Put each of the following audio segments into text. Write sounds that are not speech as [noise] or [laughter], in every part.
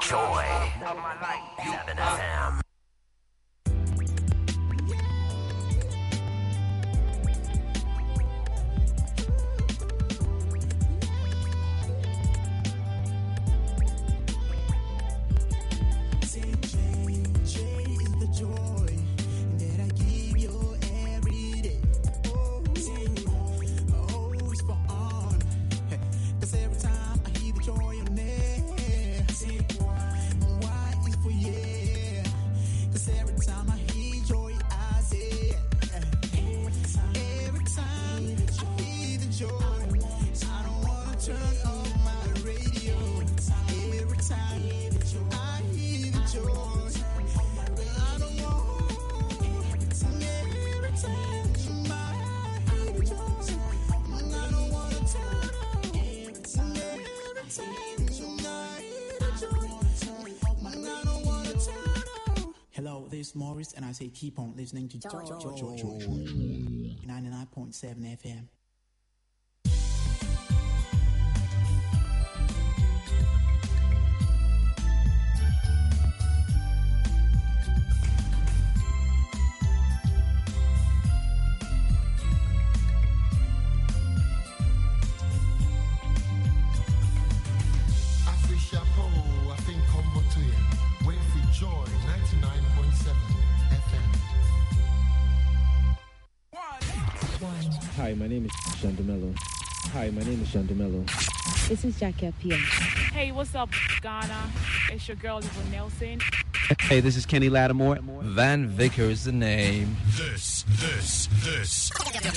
Joy 7 FM. This is Morris, and I say keep on listening to George, 99.7 FM. Name is Shandamello. Hi, my name is Shandamello. This is Jackie Appiah. Hey, what's up, Ghana? It's your girl, Yvonne Nelson. [laughs] Hey, this is Kenny Lattimore. Van Vicker is the name. This, this, this.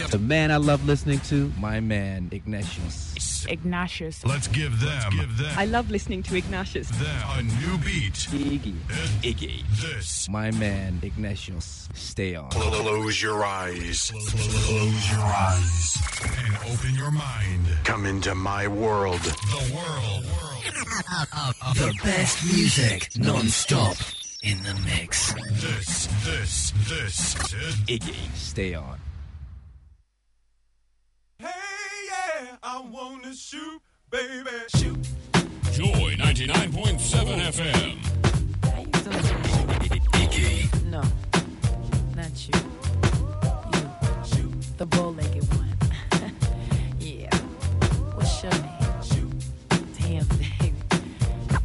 The man I love listening to. My man, Ignatius. Ignatius. Let's give them, Let's give them, I love listening to Ignatius. them a new beat. Iggy. Iggy. This. My man, Ignatius. Stay on. Close your eyes. Close your eyes. And open your mind. Come into my world. The world. [laughs] The best music non-stop in the mix. This, this, this. Iggy. Stay on. Hey, yeah, I wanna shoot, baby, shoot. Joy 99.7 FM. Iggy. No, not you. You, the bow-legged one.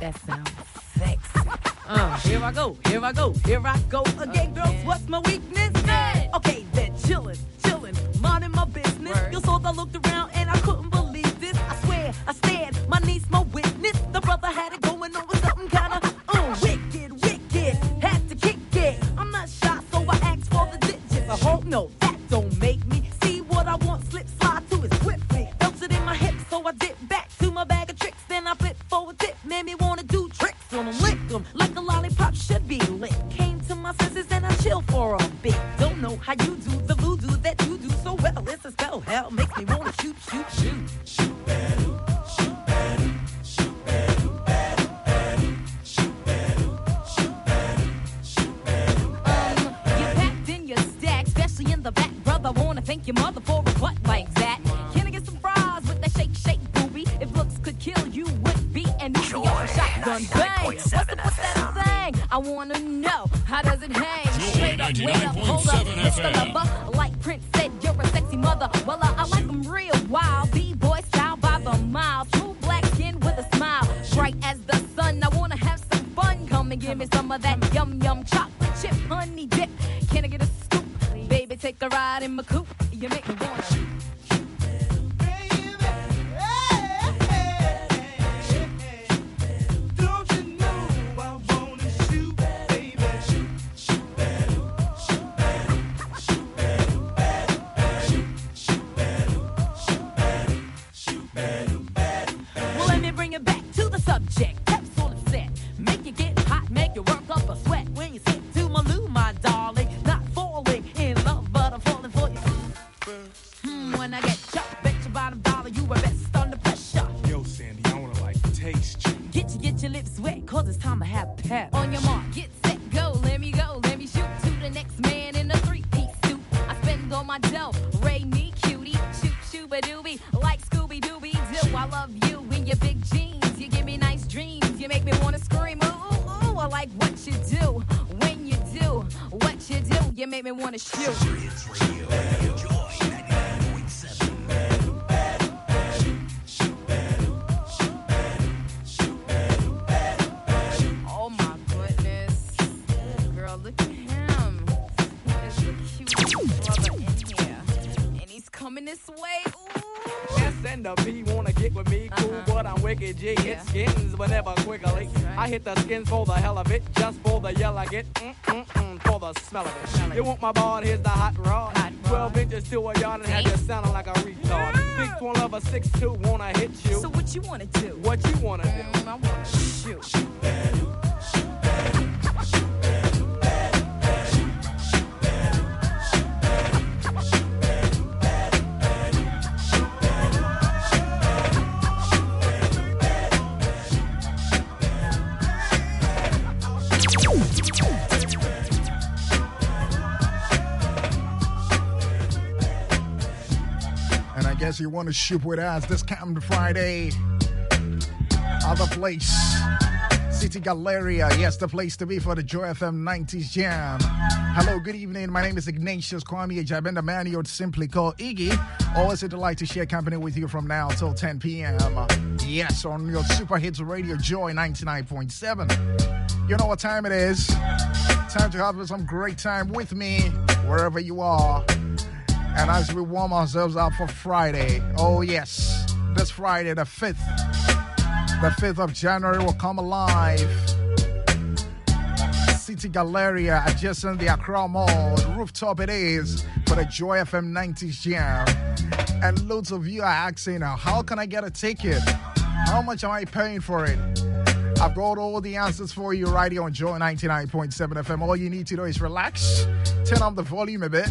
That sounds sexy. Uh, here I go, here I go, here I go again, girls. What's my weakness? Okay, then chillin', chillin', minding my business. You saw I looked around and I couldn't believe this. I swear, I stared, my niece, my witness. The brother had it going on with something kinda, uh, wicked, wicked. Had to kick it. I'm not shy, so I asked for the digits. I hope no, my senses and I chill for a bit. Don't know how you do the voodoo that you do so well. It's a spell, hell makes make me wanna shoot. But I'm. Hit skins whenever quickly. I hit the skins for the hell of it, just for the yell I get. Mm, mm, mm, for the smell of it. You want my ball? Here's the hot rod. 12 inches to a yard and have you sounding like a retard. Six one of a six two wanna hit you. So what you wanna do? What you wanna do? Mm, I wanna shoot. And I you want to shoot with us this coming Friday. Other place. City Galleria. Yes, the place to be for the Joy FM 90s Jam. Hello, good evening. My name is Ignatius Kwame Jabenda Man. You're simply called Iggy. Always a delight to share company with you from now till 10 p.m. Yes, on your Super Hits Radio Joy 99.7. You know what time it is. Time to have some great time with me, wherever you are. And as we warm ourselves up for Friday, oh yes, this Friday, the 5th, the 5th of January will come alive. City Galleria, adjacent the Accra Mall, rooftop it is for the Joy FM 90s Jam. And loads of you are asking, how can I get a ticket? How much am I paying for it? I've got all the answers for you right here on Joy 99.7 FM. All you need to do is relax, turn up the volume a bit,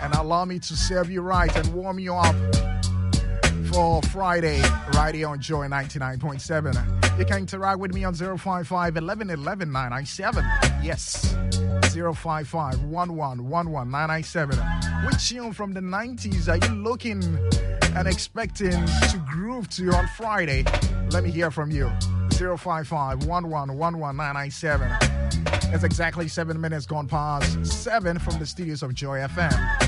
and allow me to serve you right and warm you up for Friday right here on Joy 99.7. You can interact with me on 055 11 11 997. Yes, 055 11 11 997. Which tune from the 90s are you looking and expecting to groove to on Friday? Let me hear from you. 055 11 11 997. It's exactly seven minutes gone past seven from the studios of Joy FM.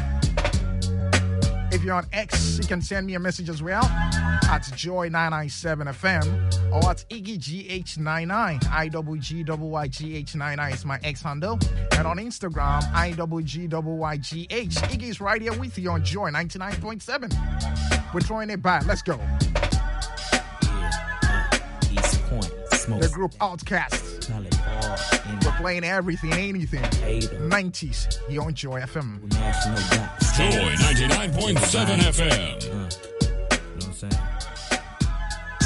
If you're on X, you can send me a message as well at Joy997FM or at IggyGH99. IWGYGH99 is my X handle. And on Instagram, IWGYGH. Iggy's right here with you on Joy 99.7. We're throwing it back. Let's go. East Point. The group OutKast. We're playing everything, anything. 90s here on Joy FM. Joy 99.7 FM. You know what I'm saying?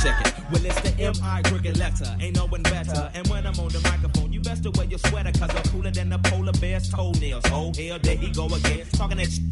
Check it. Well, it's the M.I. crooked letter. Ain't no one better. And when I'm on the microphone, best to wear your sweater, cause I'm cooler than the polar bear's toenails. Oh, hell, there he go again. Talking that shit.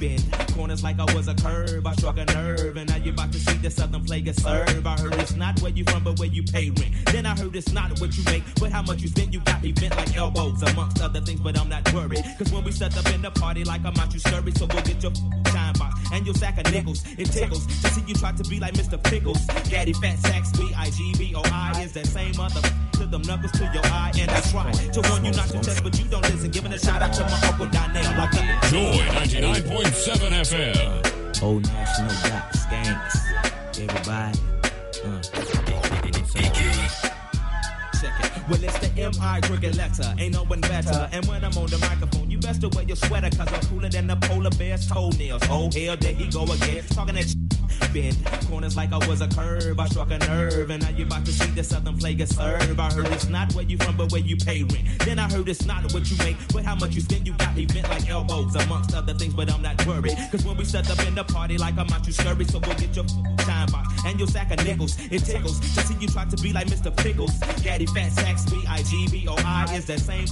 Bend corners like I was a curve. I struck a nerve, and now you about to see the southern plague serve. I heard it's not where you from, but where you pay rent. Then I heard it's not what you make, but how much you spend. You got me bent like elbows, amongst other things, but I'm not worried. Cause when we set up in the party, like I'm out, you scurry. So go get your time box and your sack of nickels. It tickles to see you try to be like Mr. Pickles. Daddy Fat Sacks, B I G B O I is that same mother. To them knuckles to your eye, and I try to warn you not to test, but you don't listen. Giving a shout out to my uncle Donnell. Like a- Joy 99.7 FM. Old National Doc Skanks. Everybody. Uh. Well, it's the M.I. crooked letter. Ain't no one better. And when I'm on the microphone, you best to wear your sweater, cause I'm cooler than the polar bear's toenails. Oh, hell, there he go again. Talking that shit. Bend corners like I was a curve. I struck a nerve, and now you about to see the southern of serve. I heard it's not where you from, but where you pay rent. Then I heard it's not what you make, but how much you spend. You got me bent like elbows, amongst other things, but I'm not worried. Cause when we set up in the party, like I'm out, you scurry. So go get your and your sack of nickels. It tickles to see you try to be like Mr. Pickles. Daddy Fat Sacks, B I G B O I is that same.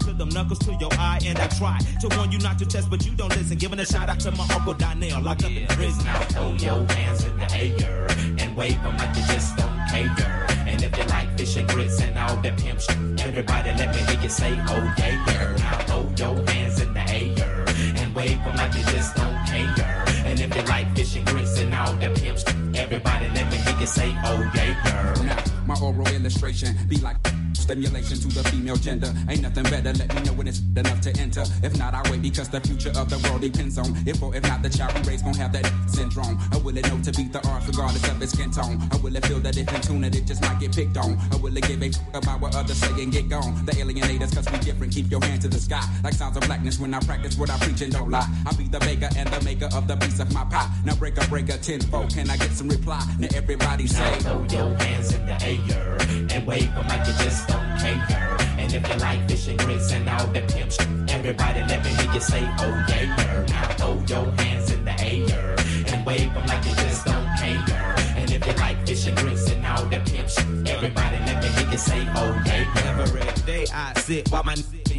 To them knuckles to your eye, and I try to warn you not to test, but you don't listen. Giving a shout out to my uncle Donnell, locked up in prison. Now throw your hands in the air and wave them like you just don't care. And if you like fish and grits and all that pimp shit. Everybody let me hear you say, oh yeah, girl. Now throw your hands in the air and wave them like you just don't care. And if you like fish and grits and all the pimp shit, everybody let me hear you say, oh yeah, girl. Now, my oral illustration be like stimulation to the female gender. Ain't nothing better. Let me know when it's enough to enter. If not, I wait because the future of the world depends on if or if not the child we raise gon' have that syndrome. Or will it know to beat the odds regardless of its skin tone? Or will it feel that if in tune it, it just might get picked on? Or will it give a about what others say and get gone? The alienators, cause we different. Keep your hand to the sky. Like sounds of blackness when I practice what I preach and don't lie. I be the baker and the maker of the piece of my pie. Now break a breaker tenfold. Can I get some reply? Now everybody say, Now Throw your hands in the air and wave them like you just don't care. And if you like fish and grits and all the pimp everybody let me hear you say, oh yeah. Now throw your hands in the air and wave them like you just don't care. And if you like fish and grits and all the pimp everybody let me hear you say, oh yeah. Every day I sit while my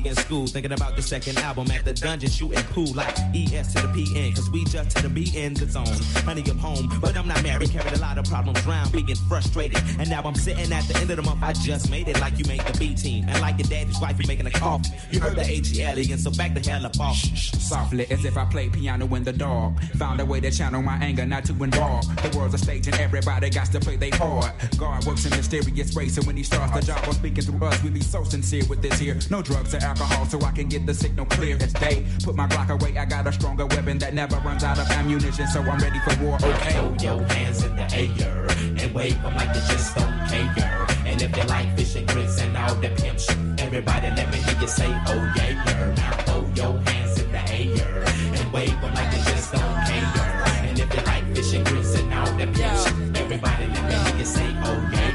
in school thinking about the second album at the dungeon shooting pool like ES to the PN cause we just to the be in the zone. Honey, I'm home, but I'm not married. Carried a lot of problems round, being frustrated. And now I'm sitting at the end of the month. I just made it like you made the B team. And like your daddy's wife, you making a coffee. You heard the AG alien, so back the hell up off. Softly, as if I played piano in the dark. Found a way to channel my anger, not to involve. The world's a stage and everybody got to play their part. God works in mysterious ways, so when he starts the job of speaking through us, we be so sincere with this here. No drugs or alcohol, so I can get the signal clear as day. Put my Glock away, I got a stronger weapon that never runs out of ammunition, so I'm ready for war. Okay. Throw your hands in the air and wave them like you just don't care. And if you like fish and grits and all the pimp shit, everybody let me hear you say, oh yeah, girl. Now throw your hands in the air and wave them like you just don't care. And if you like fish and grits and all the pimp shit, everybody let me hear you say, oh yeah,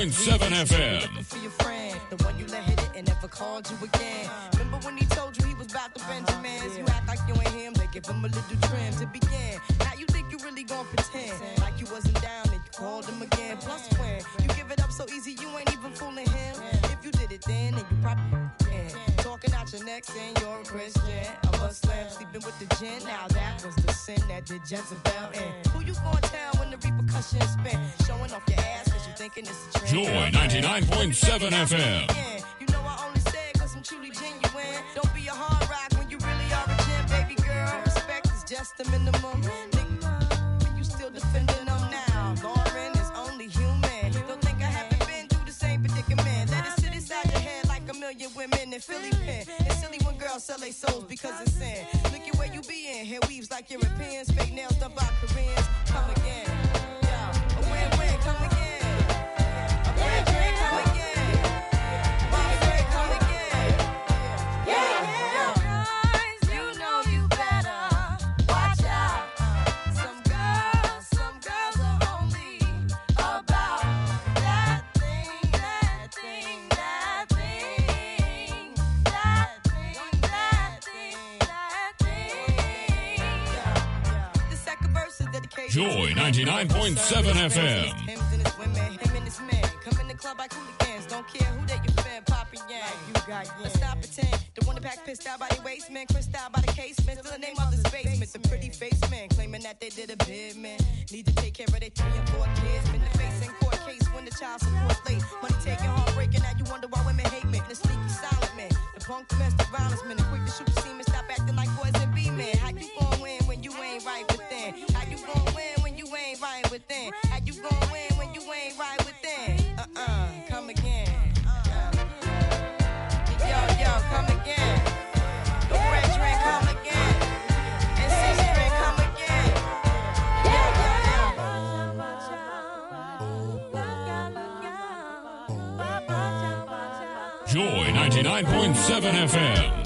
101.7 FM. Remember when he told you he was about to Benjamins? You act like you ain't him, they give him a little trim to begin. Now you think you really gonna pretend like you wasn't down and you called him again. Plus, when you give it up so easy, you ain't even fooling him. If you did it then, then you probably talking out your neck saying you're a Christian. A Muslim sleeping with the gin. Now that was the sin that did Jezebel in. Who you gonna tell when the repercussions spin? Showing off your ass cause you thinking it's a trend. Joy 99.7 FM. You know I only say cause I'm truly genuine. Don't be a hard rock when you really are a gem, baby girl. Respect is just the minimum. Nigga, when you still defending them now. Lauryn is only human. Don't think I haven't been through the same predicament. Let it sit inside your head like a million women in Philly pen. It's silly when girls sell their souls because it's sin. Look at where you be in. Hair weaves like Europeans. Fake nails done by Koreans. Come again. Nine point seven FM. The one pack pissed out by the waist man, crissed out by the casement. Still the name of this basement. The pretty face man claiming that they did a bid man. Need to take care of their three and four kids. Been the face in court case when the child support late. Money taking, heartbreaking. Now you wonder why women hate. The silent man. The punk domestic violence man. The quick to shoot 99.7 FM.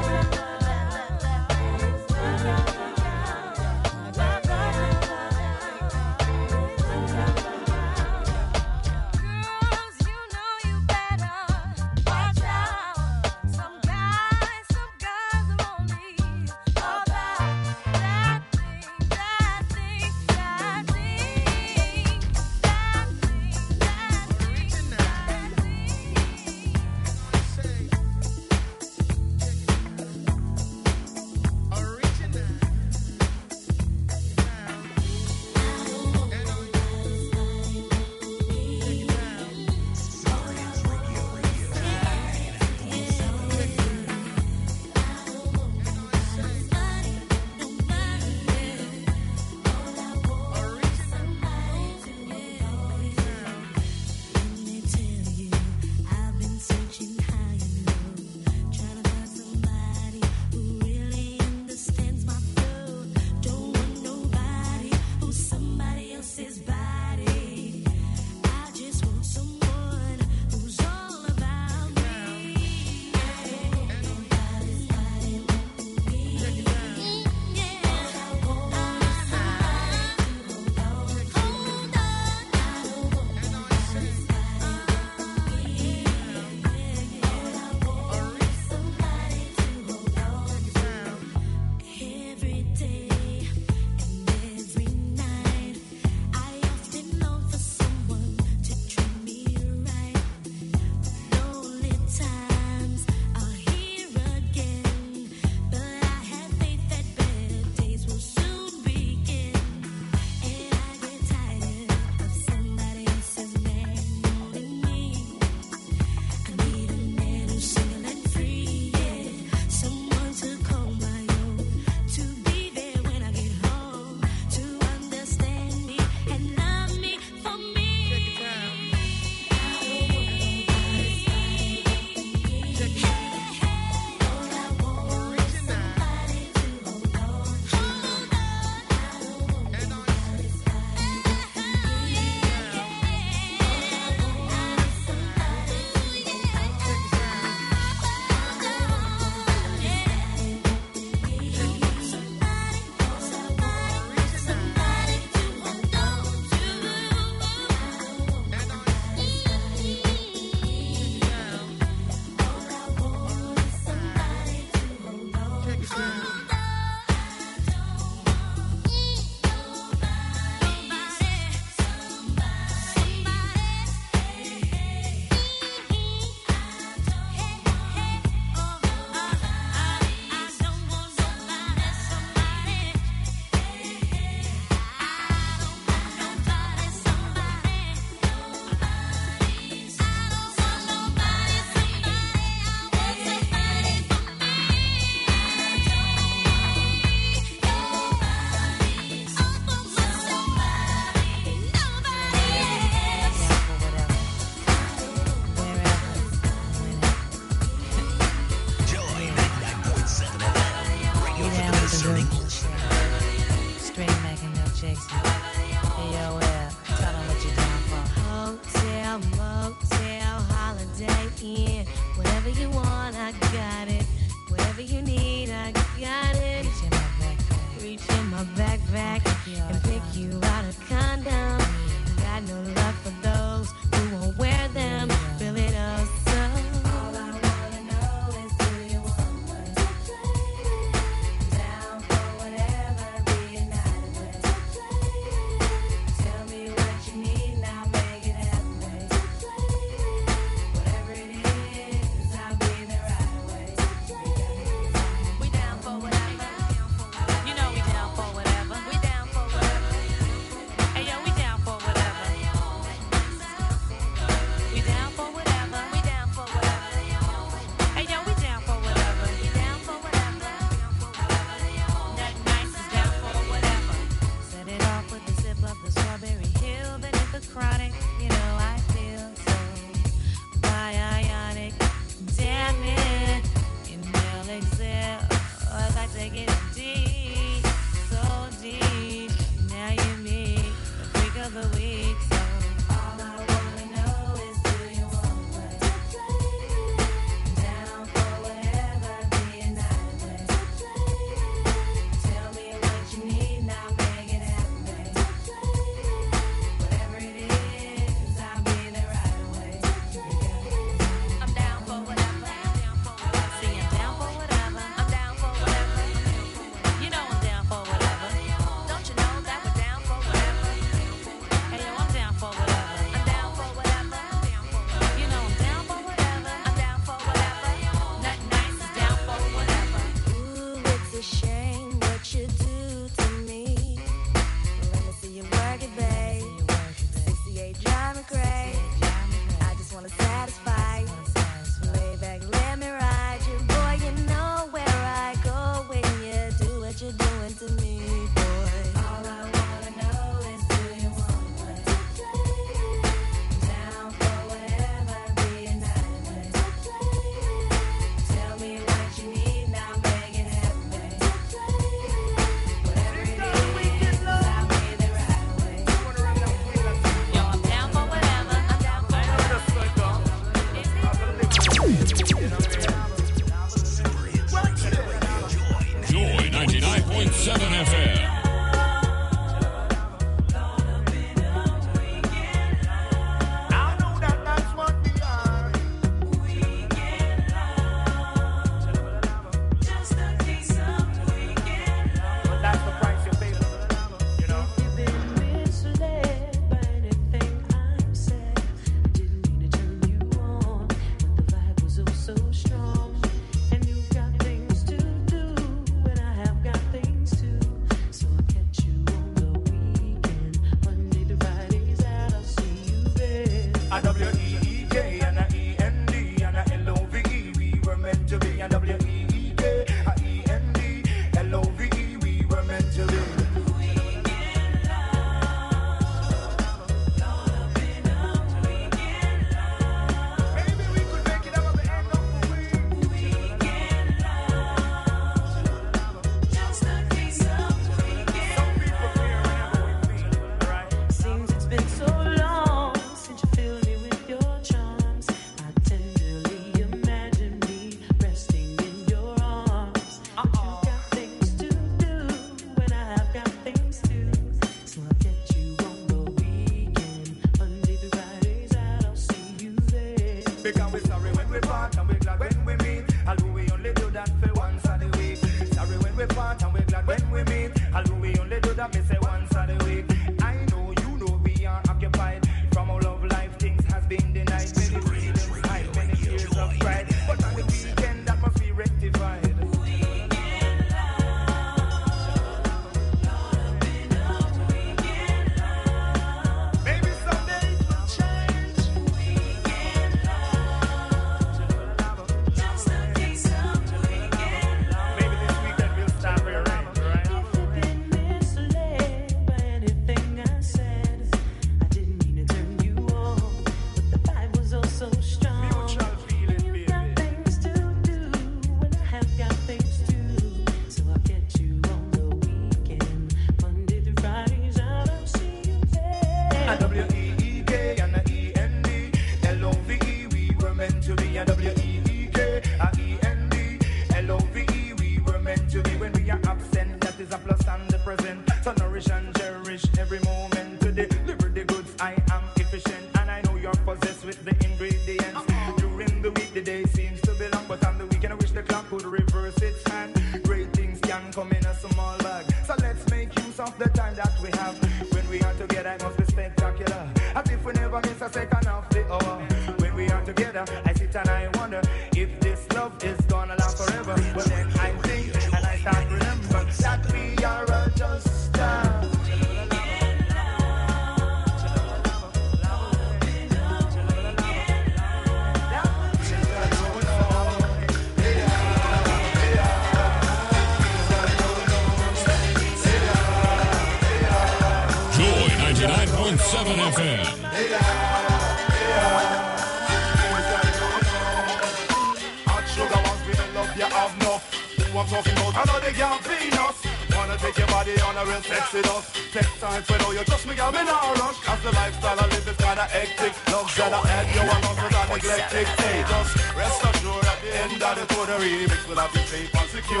Just rest assured at the end of the the remix will have you safe and secure.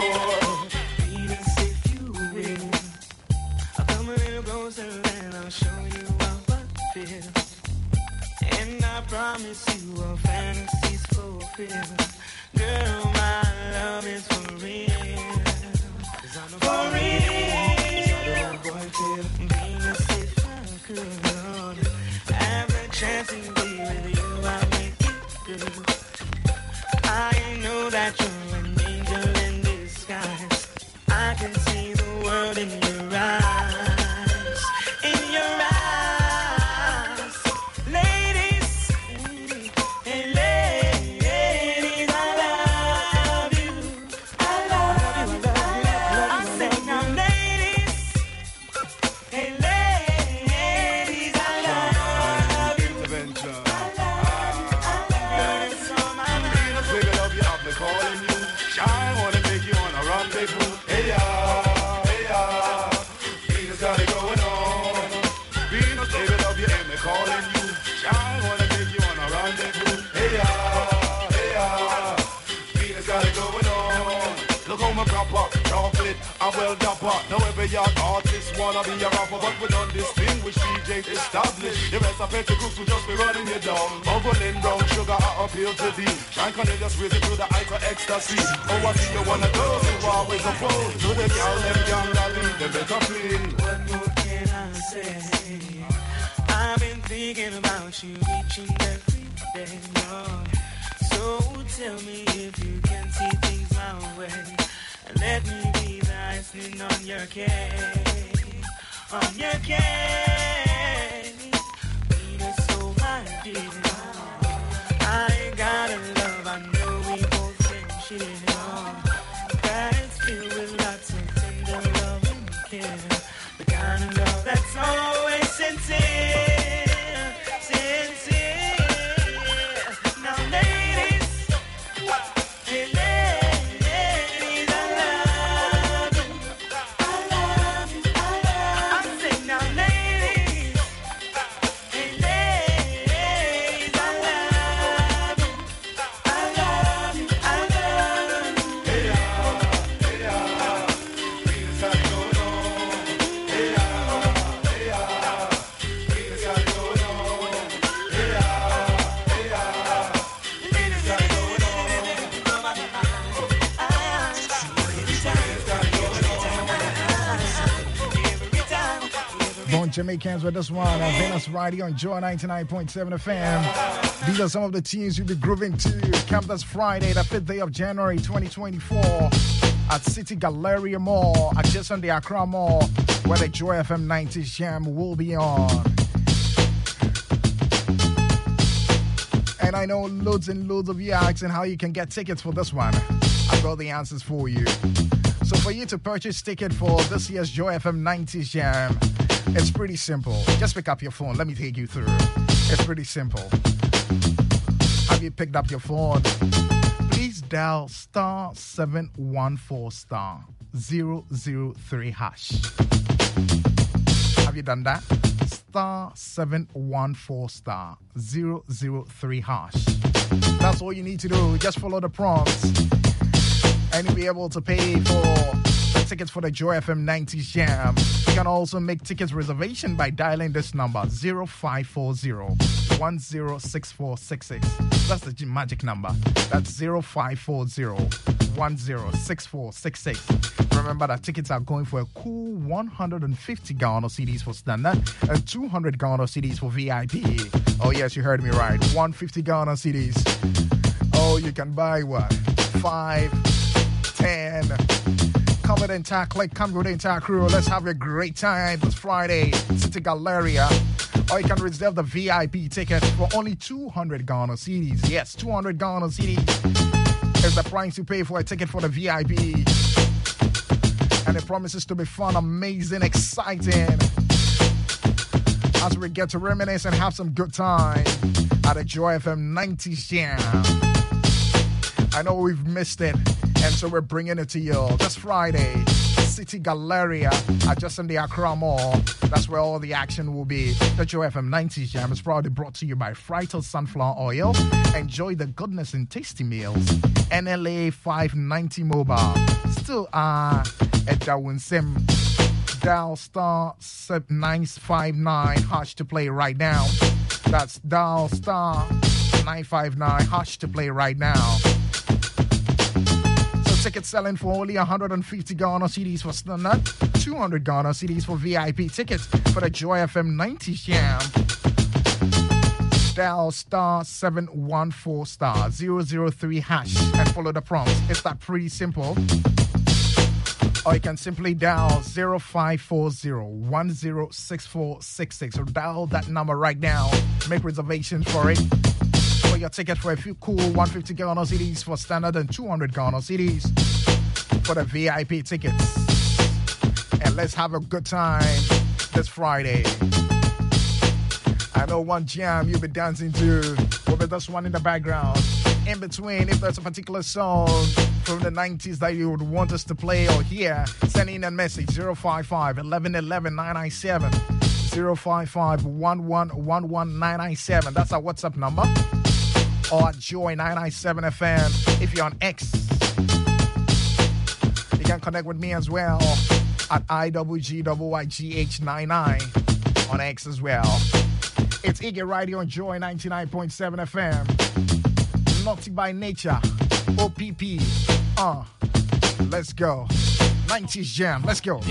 And I feel. And I promise you a fantasy's fulfilled. Girl, my love is for real. For real. That you're wanna be a rapper, but we don't distinguish DJs established. The rest of petty groups will just be running you down. Overland brown sugar, I appeal to thee. Shine just raise it to the height of ecstasy. Oh, I see you one of those who always oppose to the girl, them young, I leave them better fling. What more can I say? I've been thinking about you each and every day, Lord. So tell me if you can see things my way. And let me be the icing on your cake. On your cake. Jamaicans with this one on Venus Radio on Joy 99.7 FM. These are some of the tunes you'll be grooving to. This Friday, the 5th day of January 2024 at City Galleria Mall, adjacent the Accra Mall, where the Joy FM 90 Jam will be on. And I know loads and loads of you asking how you can get tickets for this one. I've got the answers for you. So for you to purchase ticket for this year's Joy FM 90s Jam, it's pretty simple. Just pick up your phone. Let me take you through. It's pretty simple. Have you picked up your phone? Please dial star 714 star 003 hash. Have you done that? star 714 star 003 hash. That's all you need to do. Just follow the prompts and you'll be able to pay for tickets for the Joy FM 90s Jam. You can also make tickets reservation by dialing this number 0540 106466. That's the magic number. That's 0540 106466. Remember that tickets are going for a cool 150 Ghana cedis for standard and 200 Ghana cedis for VIP. Oh, yes, you heard me right. 150 Ghana cedis. Oh, you can buy what? 5, 10, Call the entire click, come with the entire crew. Let's have a great time. It's Friday, City Galleria. Or you can reserve the VIP ticket for only 200 Ghana cedis. Yes, 200 Ghana cedis is the price you pay for a ticket for the VIP. And it promises to be fun, amazing, exciting. As we get to reminisce and have some good time at a Joy FM 90s Jam. I know we've missed it and so we're bringing it to you this Friday. City Galleria at just in the Accra Mall. That's where all the action will be. The Joy FM 90s Jam is proudly brought to you by Frytol Sunflower Oil. Enjoy the goodness in tasty meals. NLA 590 Mobile. Still are at Darwin Sim. Dial star 959 hash to play right now. That's dial star 959 hash to play right now. Tickets selling for only 150 Ghana cedis for standard, 200 Ghana cedis for VIP tickets for the Joy FM 90 Jam. Dial star 714 star 003 hash and follow the prompts. It's that pretty simple. Or you can simply dial 0540-106466 or dial that number right now. Make reservations for it. Your ticket for a few cool 150 Ghana cedis for standard and 200 Ghana cedis for the VIP tickets. And let's have a good time this Friday. I know one jam you'll be dancing to will be this one in the background. In between, if there's a particular song from the 90s that you would want us to play or hear, send in a message 055 1111 997. 055 997. That's our WhatsApp number. Or Joy997 FM if you're on X. You can connect with me as well at IWGYGH99 on X as well. It's Iggy Radio on Joy 99.7 FM. Naughty by nature. OPP. Uh. Let's go. 90s Jam. Let's go.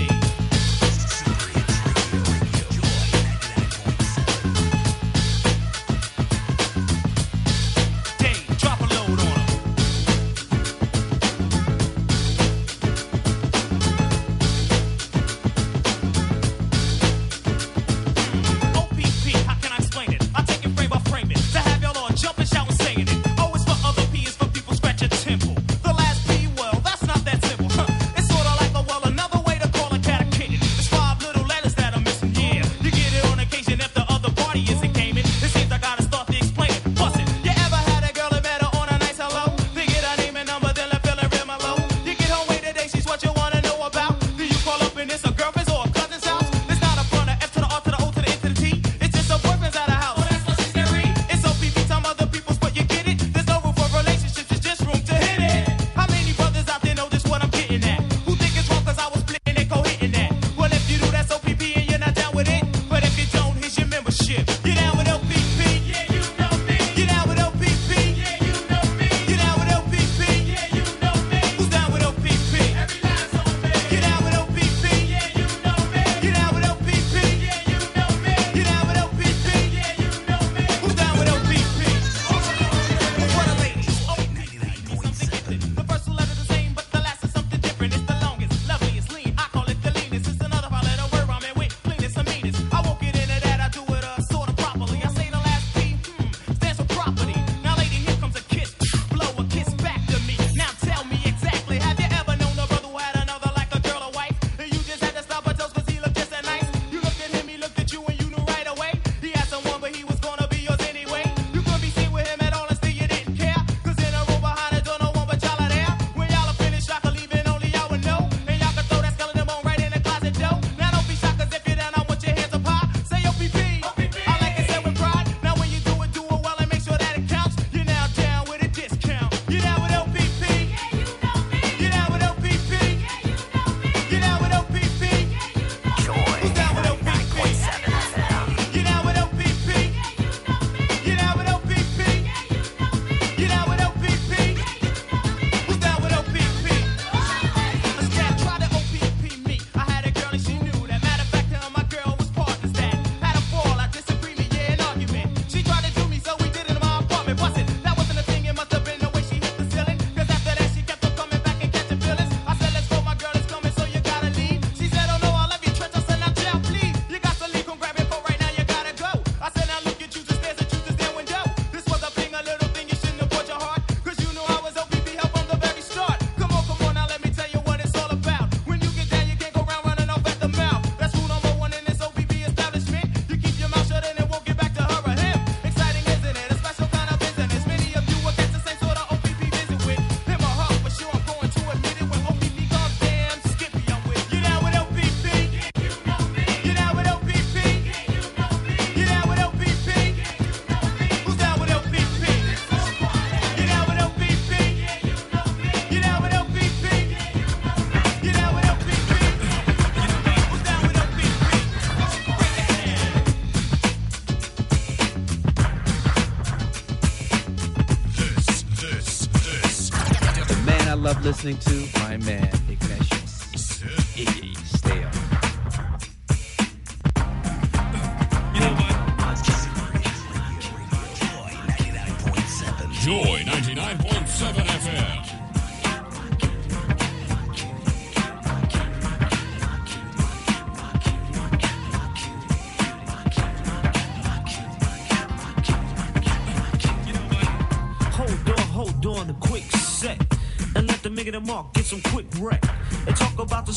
Listening to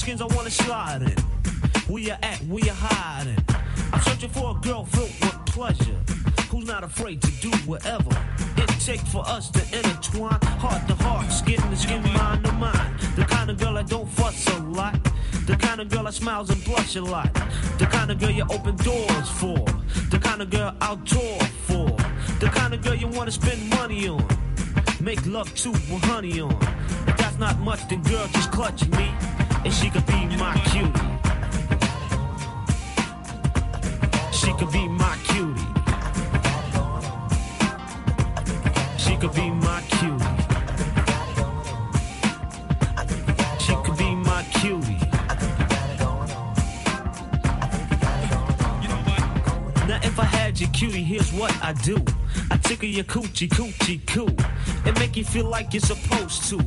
skins I wanna slide in. Where you at, where you hiding? I'm searching for a girl filled with pleasure. Who's not afraid to do whatever it takes for us to intertwine. Heart to heart, skin to skin, mind to mind. The kind of girl I don't fuss a lot. The kind of girl that smiles and blush a lot. The kind of girl you open doors for. The kind of girl I'll tour for. The kind of girl you wanna spend money on. Make love to with honey on. If that's not much, then She could be my cutie. She could be my cutie. Now if I had your cutie, here's what I do. I tickle your coochie, coochie, coo. And make you feel like you're supposed to.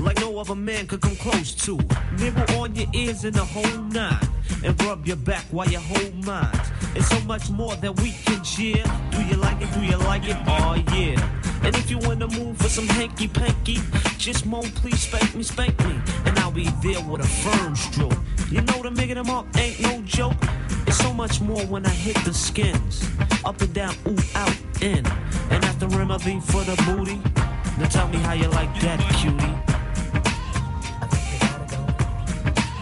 Like no other man could come close to. Nibble on your ears in the whole nine. And rub your back while you hold mine. It's so much more that we can share. Do you like it? Do you like it? Oh yeah. And if you the mood for some hanky panky, just moan, please spank me, spank me. And I'll be there with a firm stroke. You know the making them up ain't no joke. It's so much more when I hit the skins. Up and down, ooh, out, in. And after remedy for the booty. Now tell me how you like that, cutie.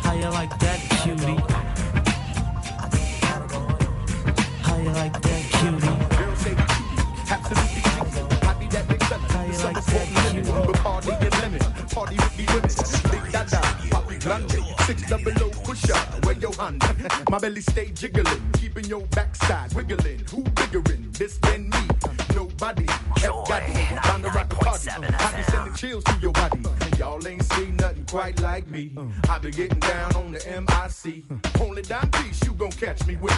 How you like that, cutie? How you like that, cutie? Six double O push up. Where your hand? [laughs] My belly stay jiggling, keeping your backside wiggling. Who biggerin'? This than me? Nobody. F got me, time to rock the party. I be sending chills to your body. Y'all ain't seen nothing quite like me. I be getting down on the MIC. Only dime piece you gon' catch me with.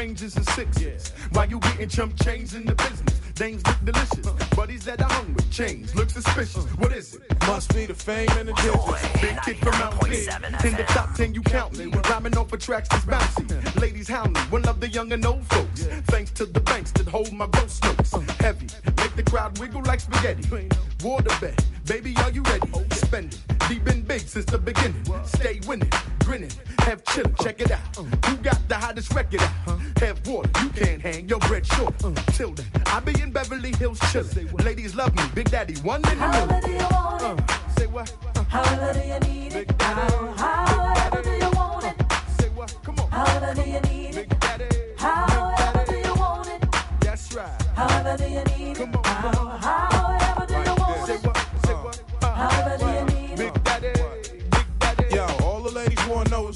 I ranges and sixes. While you getting chump change in the business. Things look delicious. Buddies that are hungry. Chains look suspicious. What is it? Must be the fame and the digits. Big kid from out here. In the top ten, you count me. Rhyming off of tracks that's bouncy. Ladies hound me. One of the young and old folks. Thanks to the banks that hold my ghost notes. Heavy. Make the crowd wiggle like spaghetti. Water bet. Baby, are you ready? Oh, Spend it. Deep been big since the beginning. Stay winning. Grinning. Have chillin'. Check it out. Uh, you got the hottest record uh, out? Have water. You can't hang your bread short. Uh, till then, I be in Beverly Hills chillin'. Ladies love me. Big Daddy, one in a However do million. you want it? Say what? However do you need it? How, however do you want it? Say what? Come on. However do you need it? However do you want it? That's right. However do you need it? How, however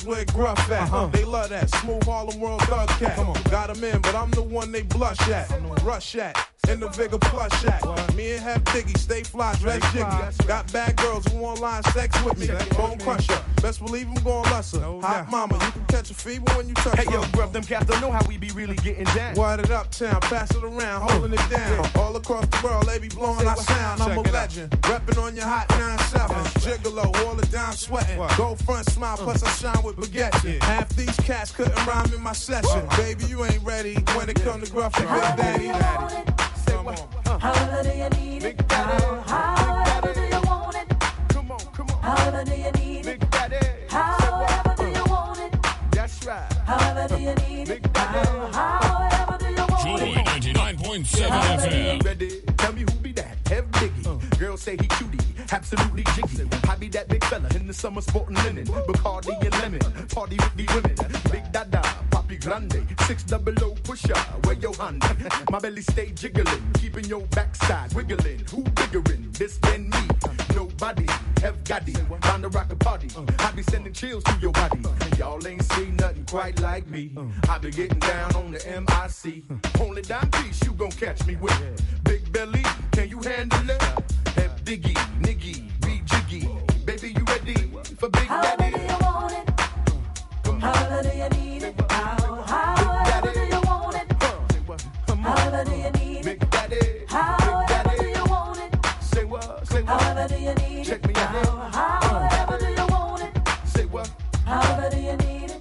wanna know is where Gruff at. They love that smooth Harlem World Thug cat. Got him in, but I'm the one they blush at, rush at. In the bigger plush at. Me and Half Diggy, stay fly, dress jiggy. Got bad girls who want line sex with me. Bone crusher, best believe I'm going lesser. Hot mama, you can catch a fever when you touch Hey, yo, bruv, them cats don't know how we be really getting down. Wide it up town, pass it around, holding it down. All across the world, they be blowing our sound. I'm a Check it out. legend, reppin' on your hot 9-7. Gigolo, all the down sweating. Go front smile, plus I shine with baguette. Half these cats couldn't rhyme in my session. Baby, you ain't ready when it come to gruff and Big Daddy. However do you need it? How, however do you want it? Come on, come on. However do you need it? Daddy. However do you want it? That's right. However do you need it? How, however do you want Joy it? 99.7 FM. Ready? Tell me who be that? Have Biggie. Uh. Girls say he cutie. absolutely jiggy. I be that big fella in the summer sporting linen, Bacardi and lemon, party with the women. Big dada, papi grande, six double oh, O pusher, where your hand? [laughs] My belly stay jiggling, keeping your backside wiggling. Who biggering? This than me. Nobody have got it. Bound to rock a party. I be sending chills to your body. Y'all ain't seen nothing quite like me. I be getting down on the MIC. Only dime piece you gon' catch me with. Big belly, can you handle it? Have diggy, niggy, be jiggy. Baby, you ready for Big Daddy? However do you need it? How, what? However do you need it? Check me out. How, however do you want it? Say what? However do you need it?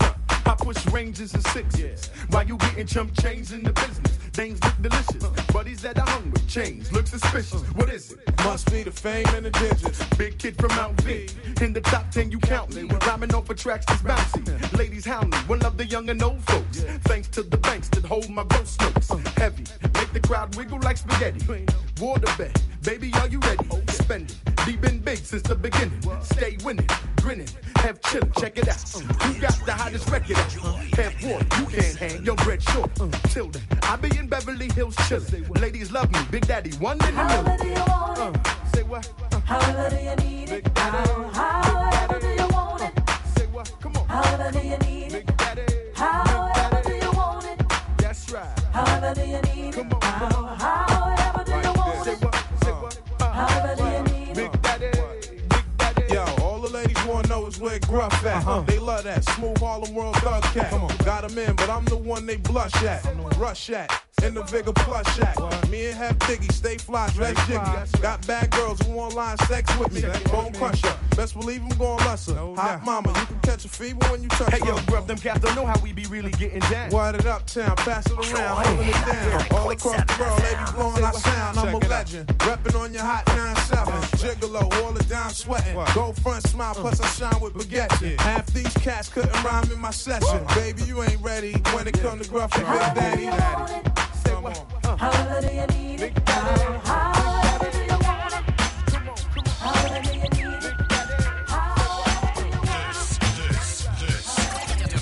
I push ranges and sixes. While you getting chump change in the business. Things look delicious. Buddies that are hungry. Chains look suspicious. What is it? Must be the fame and the digits. Big kid from Mount Vic. In the top ten, you count me. Rhyming off of tracks that's bouncy. Ladies hound me. One of the young and old folks. Thanks to the banks that hold my ghost notes. Heavy. Make the crowd wiggle like spaghetti. Water bed. Baby, are you ready? Spend it. Deep been big since the beginning. Stay winning. Grinning. Have chillin'. Check it out. Uh, who got the hottest record out? Have water. You can't hang your bread short. Uh, Till then, I be in Beverly Hills chillin'. Ladies love me. Big Daddy, one in a However do you want it? Say what? However do you need it? How, oh, however do you want it? Say what? Come on. However do you need it? However do you want it? That's right. However do you need it? How, oh, however where Gruff at. They love that smooth Harlem World Thug cat. Got 'em in, but I'm the one they blush at, rush at. In the Vigor Plus shack. Me and Hep Diggy stay fly, dress jiggy. Got bad girls who want line sex with me. Bone crusher. Best believe I'm going lesser. Hot mama, you can catch a fever when you touch Hey, yo, grub them cats don't know how we be really getting down. Wide it up town, pass it around, holding it down. All across the world, ladies blowing our sound. I'm a legend. Reppin' on your hot 9-7. Gigolo, all the down sweating. Go front smile, plus I shine with baguette. Half these cats couldn't rhyme in my session. Baby, you ain't ready when it come to gruff and Big Daddy. Come on. However do you need it? How, however do you want it? However do you need it?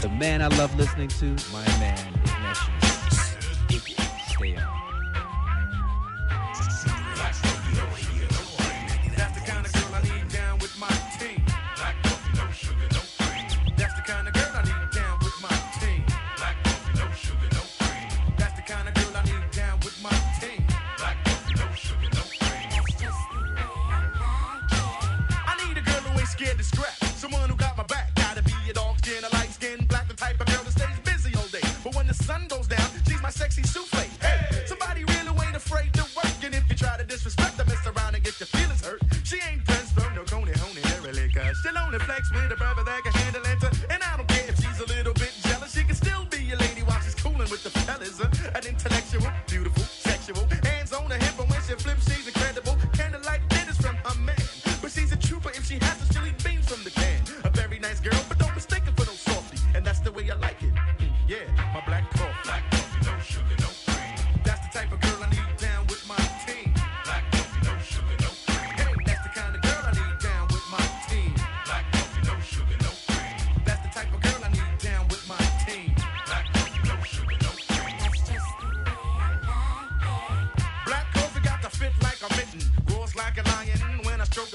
The man I love listening to, my with a brother that can handle it.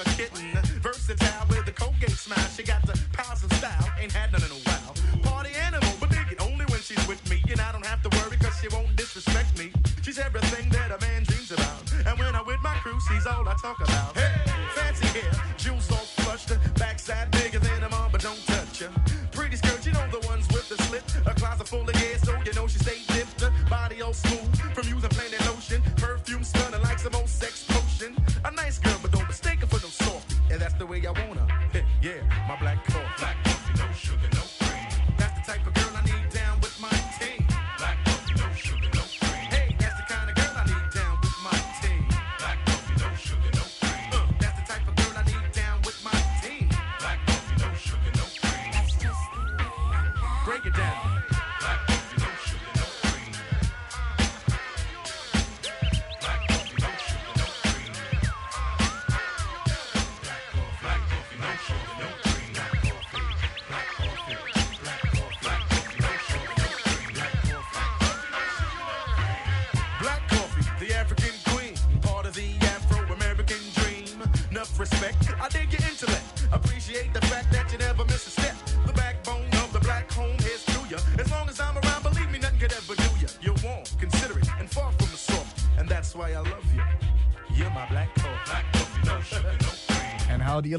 A kitten. Versatile with the Colgate smile. She got the powers and style. Ain't had none in a while. Party animal, but dig it only when she's with me. And I don't have to worry cause she won't disrespect me. She's everything that a man dreams about. And when I'm with my crew, she's all I talk about.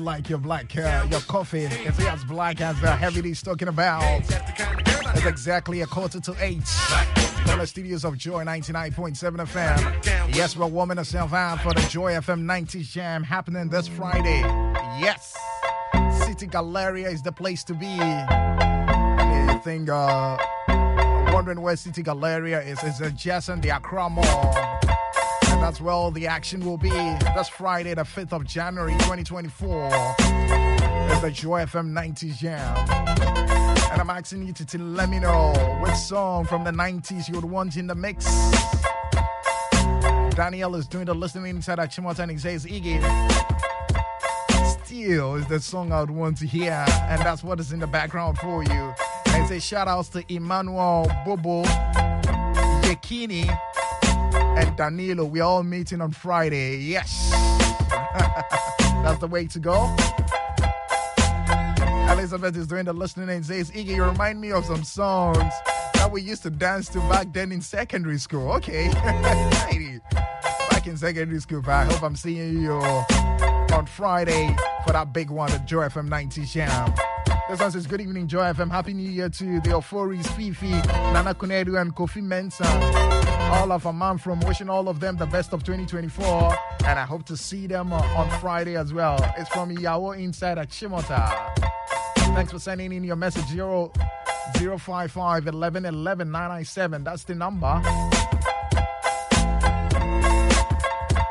Like your black uh, your coffee? Is as black as the Heavy D's talking about? It's exactly a quarter to eight. From the studios of Joy 99.7 FM. Yes, we're warming ourselves out for the Joy FM 90 Jam happening this Friday. Yes, City Galleria is the place to be. You think, uh, wondering where City Galleria is? It's adjacent the Accra Mall. That's where all the action will be. That's Friday, the 5th of January 2024. It's the Joy FM 90s Jam. And I'm asking you to, to let me know which song from the 90s you would want in the mix. Danielle is doing the listening inside at Chimota and he says, Iggy, Still is the song I would want to hear. And that's what is in the background for you. And say shout outs to Emmanuel, Bobo, Yekini, and Danilo. We're all meeting on Friday. Yes. [laughs] That's the way to go. Elizabeth is doing the listening and says, Iggy, you remind me of some songs that we used to dance to back then in secondary school. Okay. [laughs] Back in secondary school, but I hope I'm seeing you on Friday for that big one, the Joy FM 90 Jam. This one says, Good evening, Joy FM. Happy New Year to the Euphories, Fifi, Nana Kunedu, and Kofi Mensah. All of a man from wishing all of them the best of 2024. And I hope to see them uh, on Friday as well. It's from Yawo Inside at Shimota. Thanks for sending in your message. 0 055 11 11 997. That's the number.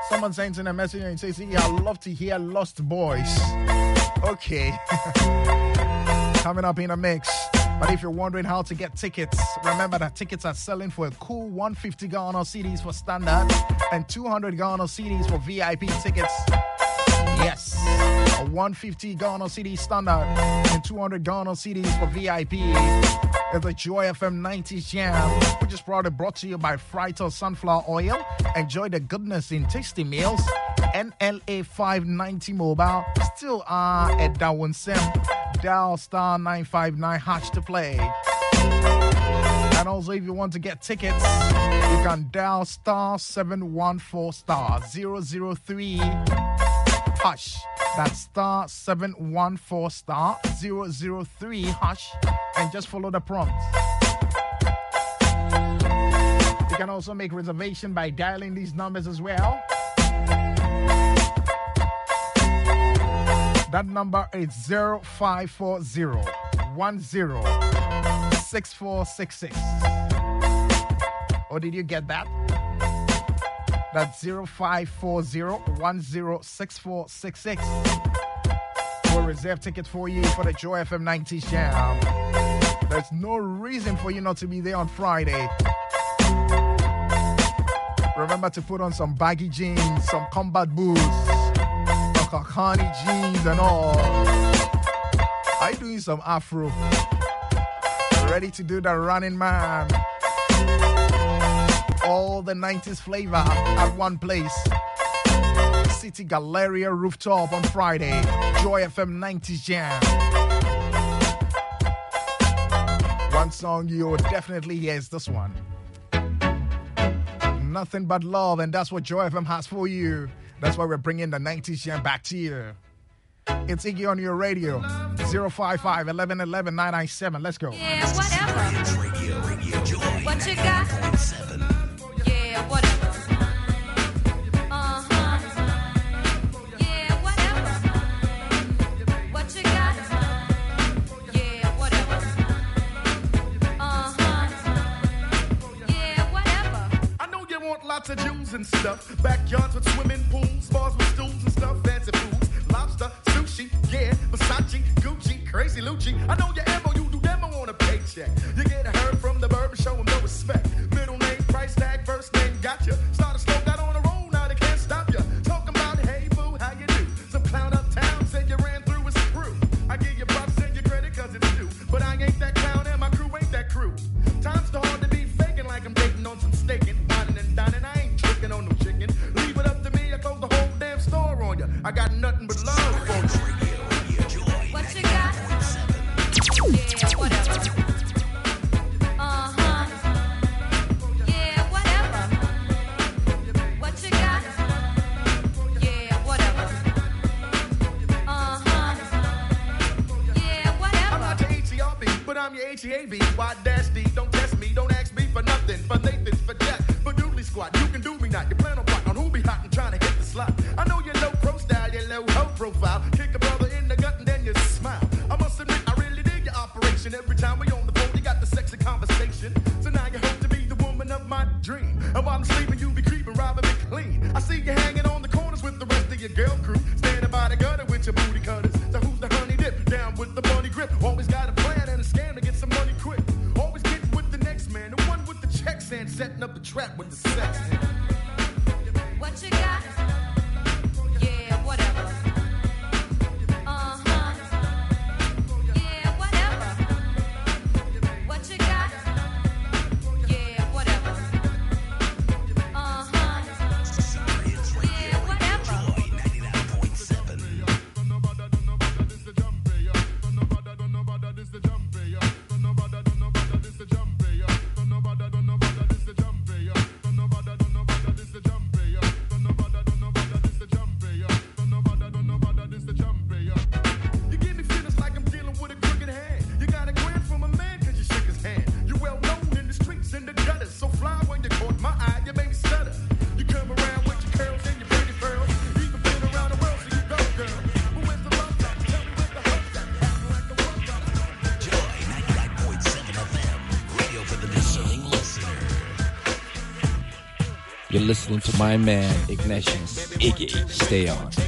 Someone sends in a message and says, I love to hear Lost Boys. Okay. [laughs] Coming up in a mix. But if you're wondering how to get tickets, remember that tickets are selling for a cool 150 Ghana cedis for standard and 200 Ghana cedis for VIP tickets. Yes, a 150 Ghana cedi standard and 200 Ghana cedis for VIP. It's a Joy FM 90s Jam, which is proudly brought to you by Frytol Sunflower Oil. Enjoy the goodness in tasty meals. NLA 590 mobile still are at Darwin Sim. Dial star 959 hash to play. And also, if you want to get tickets, you can dial star 714 star 003 hash. That's star 714 star 003 hash. And just follow the prompts. You can also make reservation by dialing these numbers as well. That number is 0540 6466. Or did you get that? That's 0540 10 6466. We'll reserve tickets for you for the Joy FM 90 Jam. There's no reason for you not to be there on Friday. Remember to put on some baggy jeans, some combat boots, Karl Kani jeans, and all. Are you doing some afro? Ready to do the running man? All the 90s flavor at one place. City Galleria rooftop on Friday. Joy FM 90s Jam. One song you'll definitely hear is this one. Nothing but love, and that's what Joy FM has for you. That's why we're bringing the 90s Jam back to you. It's Iggy on your radio. 055 11 11 997. Let's go. Yeah, whatever. What you got? Lots of Jews and stuff. Backyards with swimming pools, bars with stools and stuff. Fancy foods, lobster, sushi, yeah, Versace, Gucci, crazy Lucci. I know your ammo, you do demo on a paycheck. You get a herd from the burb, show 'em no respect. listening to my man Ignatius Iggy. Stay on.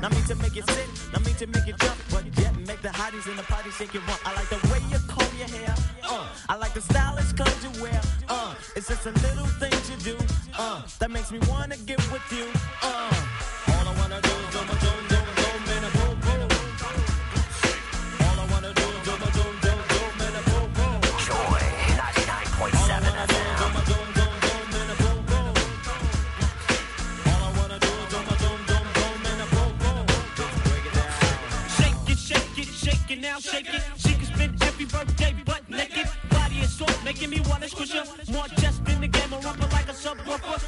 Not mean to make it sit, not mean to make it jump, but yet make the hotties in the party shake it rump. I like the way you comb your hair, uh. I like the stylish clothes you wear, uh. It's just the little things you do, uh. That makes me wanna get with you. up, up, up.